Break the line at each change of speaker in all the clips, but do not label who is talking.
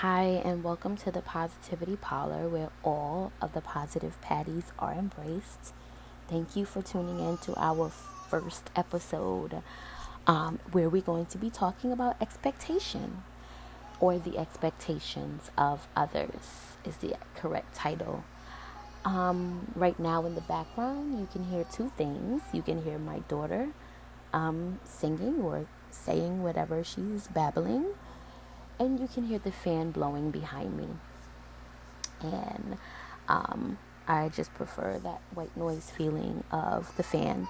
Hi, and welcome to the Positivity Parlor where all of the positive patties are embraced. Thank you for tuning in to our first episode um, where we're going to be talking about expectation or the expectations of others, is the correct title. Um, right now, in the background, you can hear two things. You can hear my daughter um, singing or saying whatever she's babbling and you can hear the fan blowing behind me. And um, I just prefer that white noise feeling of the fan.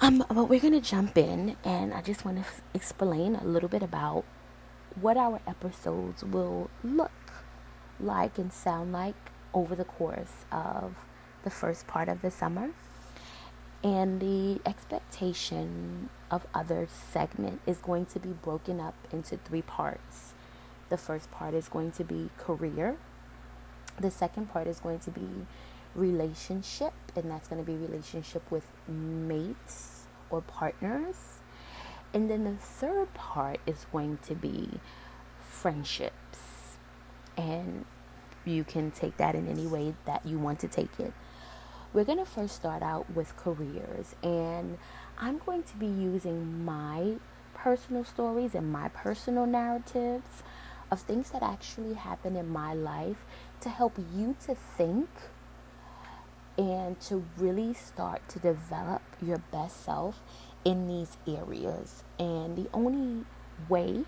Um, but we're gonna jump in, and I just want to f- explain a little bit about what our episodes will look like and sound like over the course of the first part of the summer. And the expectation of other segment is going to be broken up into three parts. The first part is going to be career. The second part is going to be relationship, and that's going to be relationship with mates or partners. And then the third part is going to be friendships. And you can take that in any way that you want to take it. We're going to first start out with careers, and I'm going to be using my personal stories and my personal narratives of things that actually happened in my life to help you to think and to really start to develop your best self in these areas. And the only way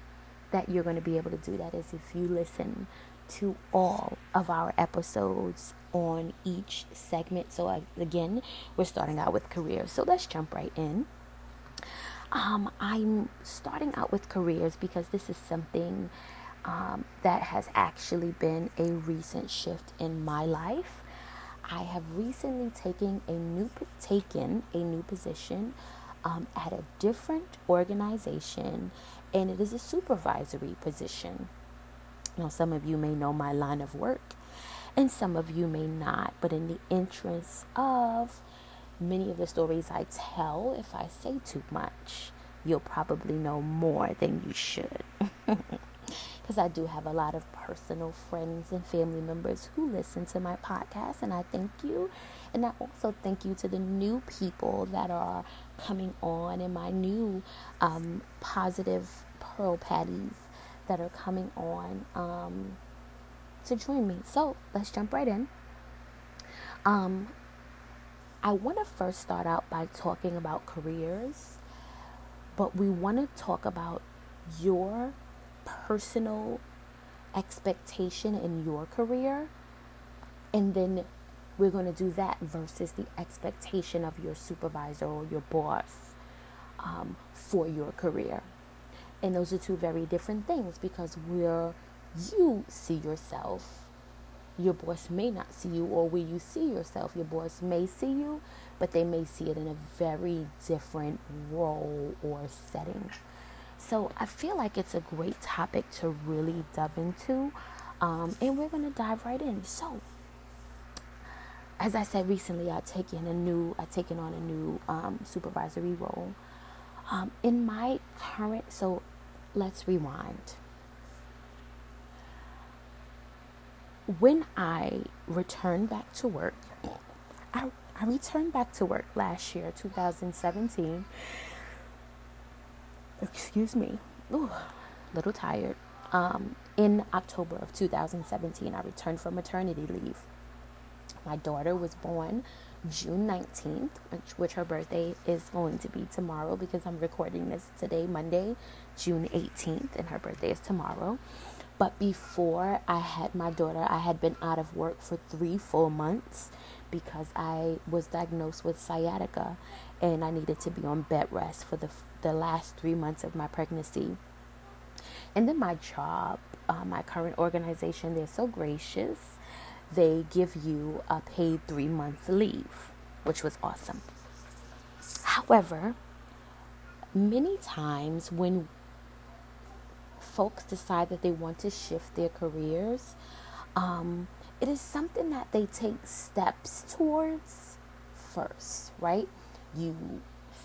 that you're going to be able to do that is if you listen to all of our episodes on each segment. So, again, we're starting out with careers. So, let's jump right in. Um, I'm starting out with careers because this is something um, that has actually been a recent shift in my life. I have recently taken a new taken a new position um, at a different organization, and it is a supervisory position. Now, some of you may know my line of work, and some of you may not, but in the interest of many of the stories I tell, if I say too much, you'll probably know more than you should. Because I do have a lot of personal friends and family members who listen to my podcast, and I thank you. And I also thank you to the new people that are coming on and my new um, positive pearl patties that are coming on um, to join me. So let's jump right in. Um, I want to first start out by talking about careers, but we want to talk about your personal expectation in your career, and then we're going to do that versus the expectation of your supervisor or your boss um, for your career. And those are two very different things because where you see yourself, your boss may not see you, or where you see yourself, your boss may see you, but they may see it in a very different role or setting. So I feel like it's a great topic to really dive into, um, and we're going to dive right in. So, as I said recently, I taken a new, I taken on a new um, supervisory role. Um, in my current, so let's rewind. When I returned back to work, I, I returned back to work last year, 2017. Excuse me. Ooh, little tired. Um, in October of 2017, I returned from maternity leave. My daughter was born June 19th, which, which her birthday is going to be tomorrow because I'm recording this today, Monday, June 18th, and her birthday is tomorrow. But before I had my daughter, I had been out of work for three full months because I was diagnosed with sciatica and I needed to be on bed rest for the, the last three months of my pregnancy. And then my job, uh, my current organization, they're so gracious they give you a paid three month leave, which was awesome. However, many times when folks decide that they want to shift their careers, um, it is something that they take steps towards first, right? You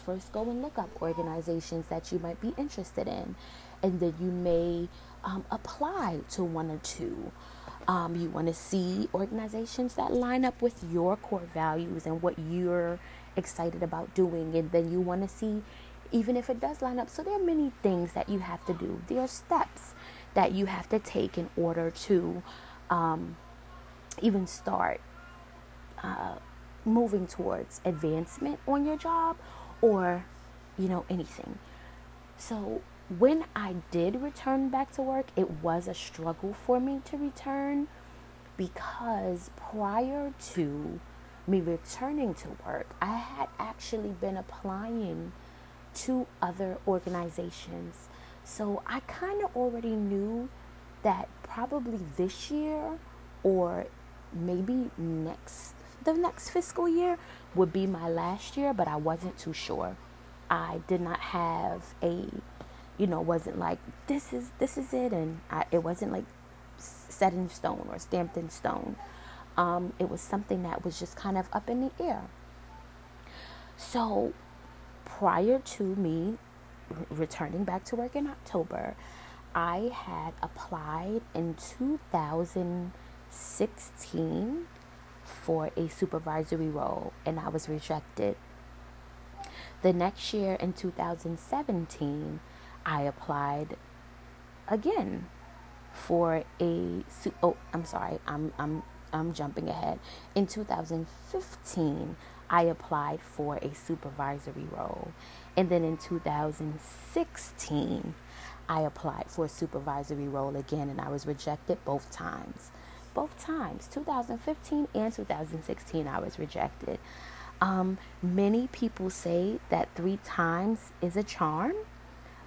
first go and look up organizations that you might be interested in, and then you may um, apply to one or two. Um, you want to see organizations that line up with your core values and what you're excited about doing, and then you want to see even if it does line up. So there are many things that you have to do. There are steps that you have to take in order to um, even start uh, moving towards advancement on your job or, you know, anything. So when I did return back to work, it was a struggle for me to return because prior to me returning to work, I had actually been applying to other organizations. So I kind of already knew that probably this year or maybe next the next fiscal year would be my last year, but I wasn't too sure. I did not have a you know, wasn't like this is this is it and I, it wasn't like set in stone or stamped in stone. Um, it was something that was just kind of up in the air. So prior to me returning back to work in October, I had applied in 2016 for a supervisory role and I was rejected. The next year in 2017, I applied again for a oh I'm sorry I'm I'm I'm jumping ahead. In 2015, I applied for a supervisory role. And then in 2016, I applied for a supervisory role again and I was rejected both times. Both times, 2015 and 2016, I was rejected. Um, many people say that three times is a charm,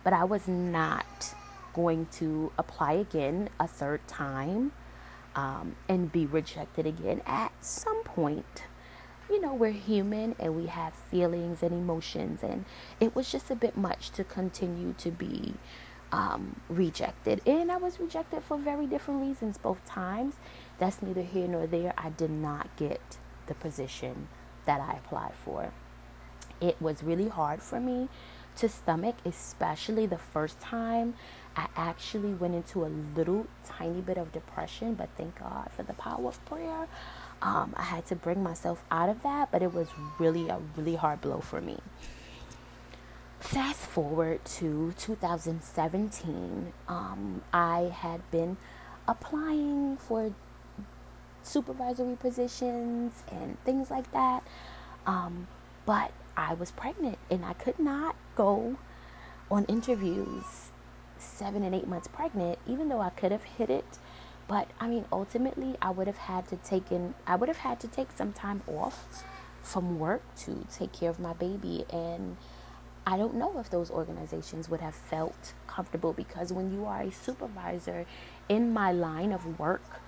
but I was not going to apply again a third time um, and be rejected again at some point. You know, we're human and we have feelings and emotions, and it was just a bit much to continue to be um, rejected. And I was rejected for very different reasons both times. That's neither here nor there. I did not get the position that I applied for. It was really hard for me to stomach, especially the first time I actually went into a little tiny bit of depression, but thank God for the power of prayer. Um, I had to bring myself out of that, but it was really a really hard blow for me. Fast forward to 2017, um, I had been applying for supervisory positions and things like that. Um, but I was pregnant and I could not go on interviews seven and eight months pregnant, even though I could have hit it. But I mean, ultimately, I would have had to take in, I would have had to take some time off from work to take care of my baby. And I don't know if those organizations would have felt comfortable because when you are a supervisor in my line of work,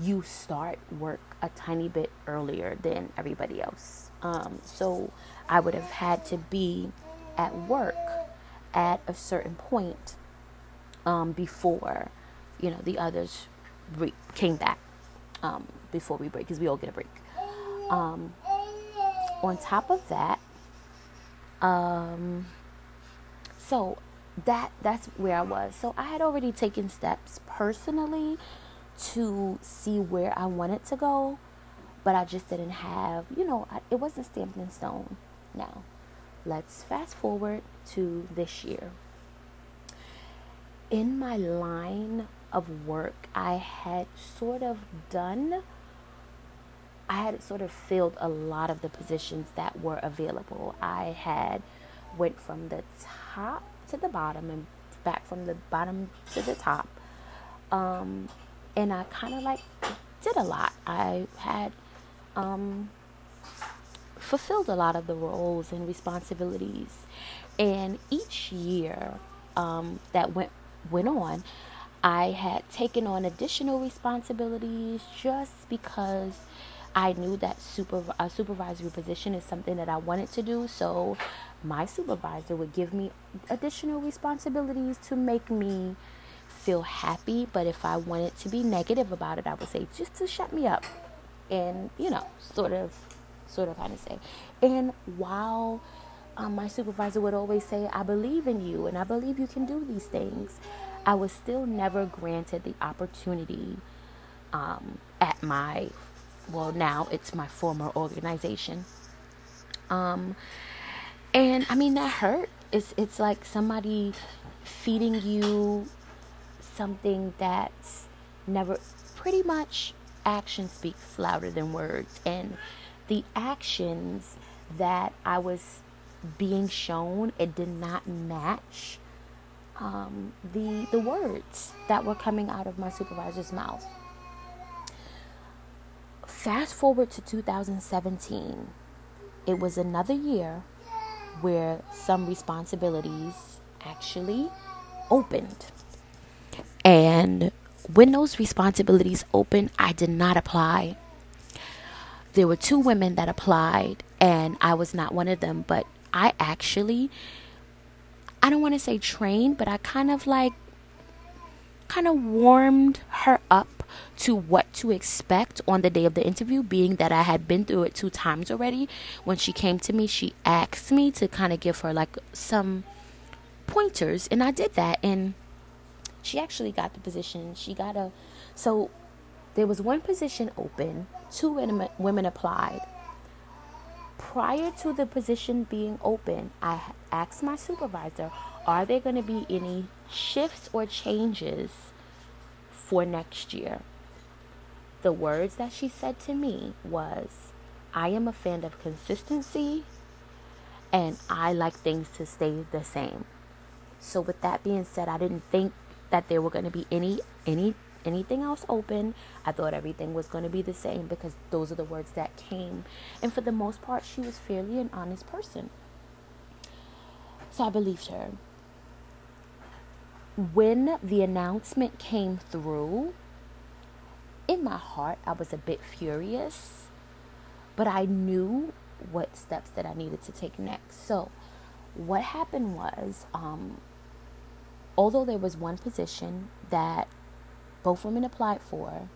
you start work a tiny bit earlier than everybody else. Um, so I would have had to be at work at a certain point um, before, you know, the others re- came back um, before we break, because we all get a break. Um, on top of that, um, so that that's where I was. So I had already taken steps personally to see where I wanted to go, but I just didn't have, you know, I, it wasn't stamped in stone. Now, let's fast forward to this year in my line of work, I had sort of done, I had sort of filled a lot of the positions that were available. I had went from the top to the bottom and back from the bottom to the top. Um, and I kind of like did a lot. I had um, fulfilled a lot of the roles and responsibilities. And each year um, that went went on, I had taken on additional responsibilities just because I knew that super, a supervisory position is something that I wanted to do. So my supervisor would give me additional responsibilities to make me feel happy. But if I wanted to be negative about it, I would say just to shut me up and, you know, sort of, sort of kind of say. And while um, my supervisor would always say, I believe in you and I believe you can do these things. I was still never granted the opportunity um, at my, well, now it's my former organization. Um, and I mean, that hurt. It's, it's like somebody feeding you something that's never, pretty much, action speaks louder than words. And the actions that I was being shown, it did not match um, the the words that were coming out of my supervisor's mouth. Fast forward to 2017, it was another year where some responsibilities actually opened. And when those responsibilities opened, I did not apply. There were two women that applied, and I was not one of them, but I actually I don't want to say trained, but I kind of like kind of warmed her up to what to expect on the day of the interview, being that I had been through it two times already. When she came to me, she asked me to kind of give her like some pointers, and I did that. And she actually got the position. She got a so there was one position open, two women applied prior to the position being open, I asked my supervisor, are there going to be any shifts or changes for next year? The words that she said to me was, I am a fan of consistency and I like things to stay the same. So with that being said, I didn't think that there were going to be any any anything else open. I thought everything was going to be the same because those are the words that came. And for the most part, she was fairly an honest person. So I believed her. When the announcement came through, in my heart, I was a bit furious, but I knew what steps that I needed to take next. So, what happened was, um, although there was one position that both women applied for,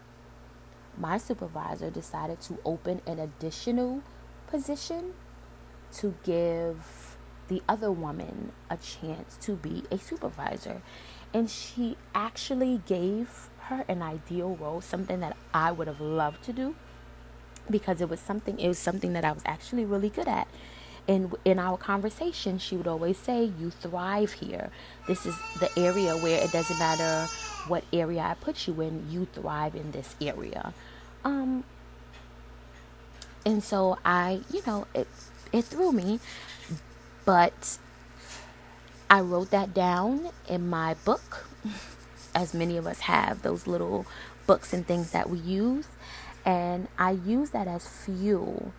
my supervisor decided to open an additional position to give the other woman a chance to be a supervisor. And she actually gave her an ideal role, something that I would have loved to do because it was something it was something that I was actually really good at. And in our conversation, she would always say, You thrive here. This is the area where it doesn't matter what area I put you in, you thrive in this area. Um, and so I, you know, it it threw me, but I wrote that down in my book, as many of us have those little books and things that we use, and I use that as fuel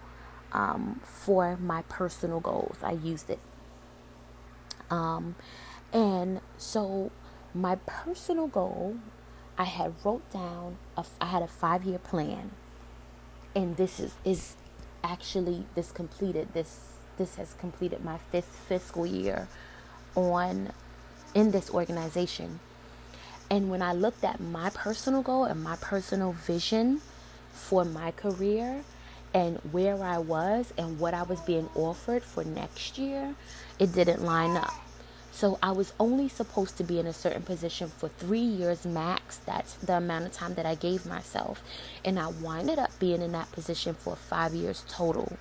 um, for my personal goals. I used it, um, and so my personal goal i had wrote down a, I had a five year plan. And this is is actually this completed this this has completed my fifth fiscal year on in this organization. And when i looked at my personal goal and my personal vision for my career and where i was and what i was being offered for next year it didn't line up so I was only supposed to be in a certain position for three years max. That's the amount of time that I gave myself. And I winded up being in that position for five years total.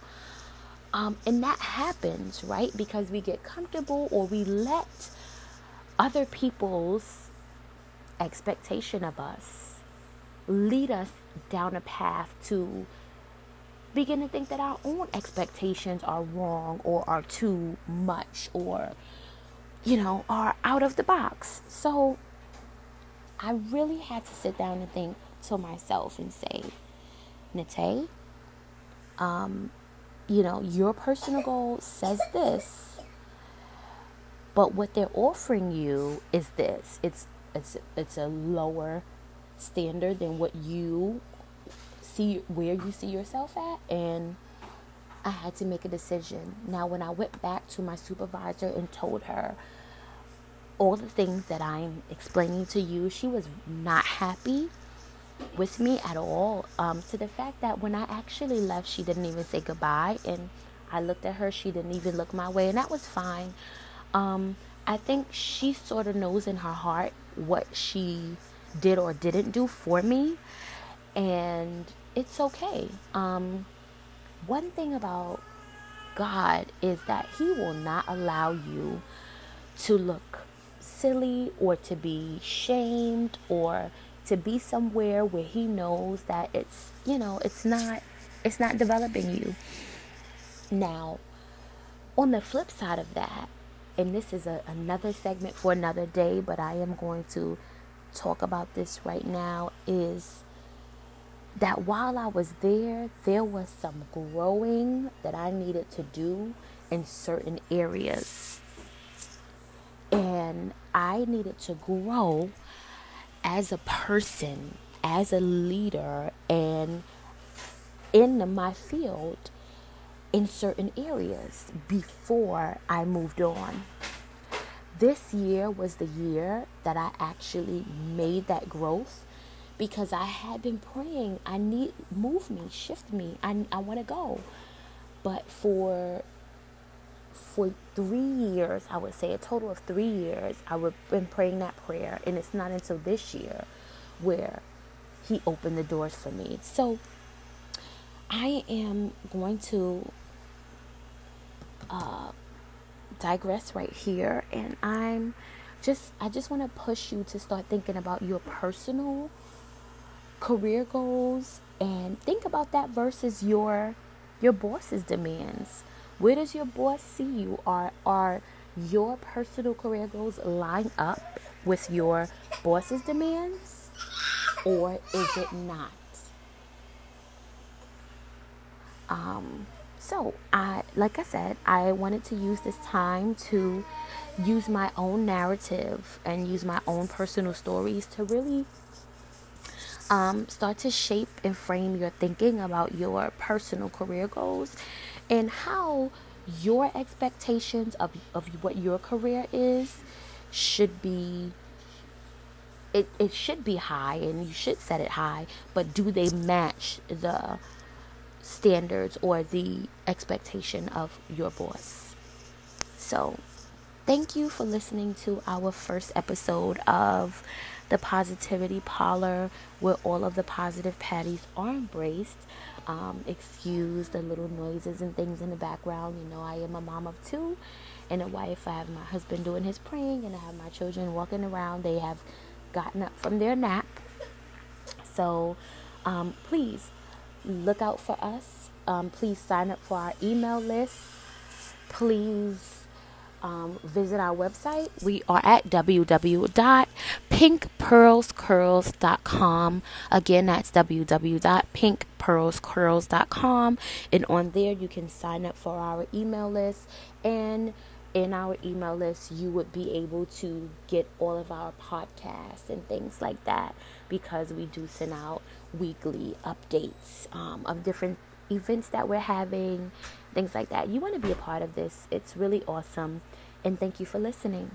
Um, and that happens, right? Because we get comfortable or we let other people's expectation of us lead us down a path to begin to think that our own expectations are wrong or are too much or you know, are out of the box. So I really had to sit down and think to myself and say, Nate, um, you know, your personal goal says this, but what they're offering you is this. It's it's it's a lower standard than what you see where you see yourself at and I had to make a decision. Now, when I went back to my supervisor and told her all the things that I'm explaining to you, she was not happy with me at all. Um, to the fact that when I actually left, she didn't even say goodbye. And I looked at her, she didn't even look my way, and that was fine. Um, I think she sort of knows in her heart what she did or didn't do for me. And it's okay. Um, one thing about God is that He will not allow you to look silly or to be shamed or to be somewhere where He knows that it's, you know, it's not it's not developing you. Now, on the flip side of that, and this is a, another segment for another day, but I am going to talk about this right now, is that while I was there, there was some growing that I needed to do in certain areas. And I needed to grow as a person, as a leader, and in my field in certain areas before I moved on. This year was the year that I actually made that growth because I had been praying, I need move me, shift me. I I want to go. But for for 3 years, I would say a total of 3 years, I have been praying that prayer and it's not until this year where he opened the doors for me. So I am going to uh, digress right here, and I'm just I just want to push you to start thinking about your personal career goals and think about that versus your your boss's demands. Where does your boss see you? Are are your personal career goals line up with your boss's demands or is it not? Um, so I, like I said, I wanted to use this time to use my own narrative and use my own personal stories to really um, start to shape and frame your thinking about your personal career goals and how your expectations of, of what your career is should be it, it should be high and you should set it high but do they match the standards or the expectation of your boss. So, thank you for listening to our first episode of the Positivity Parlor, where all of the positive patties are embraced. Um, excuse the little noises and things in the background. You know, I am a mom of two and a wife. I have my husband doing his praying, and I have my children walking around. They have gotten up from their nap. So, um, please look out for us. Um, please sign up for our email list. Please um, visit our website. We are at www.pinkpearlscurls.com. Again, that's www.pinkpearlscurls.com. And on there, you can sign up for our email list. And in our email list, you would be able to get all of our podcasts and things like that because we do send out weekly updates um, of different events that we're having, things like that. You want to be a part of this, it's really awesome. And thank you for listening.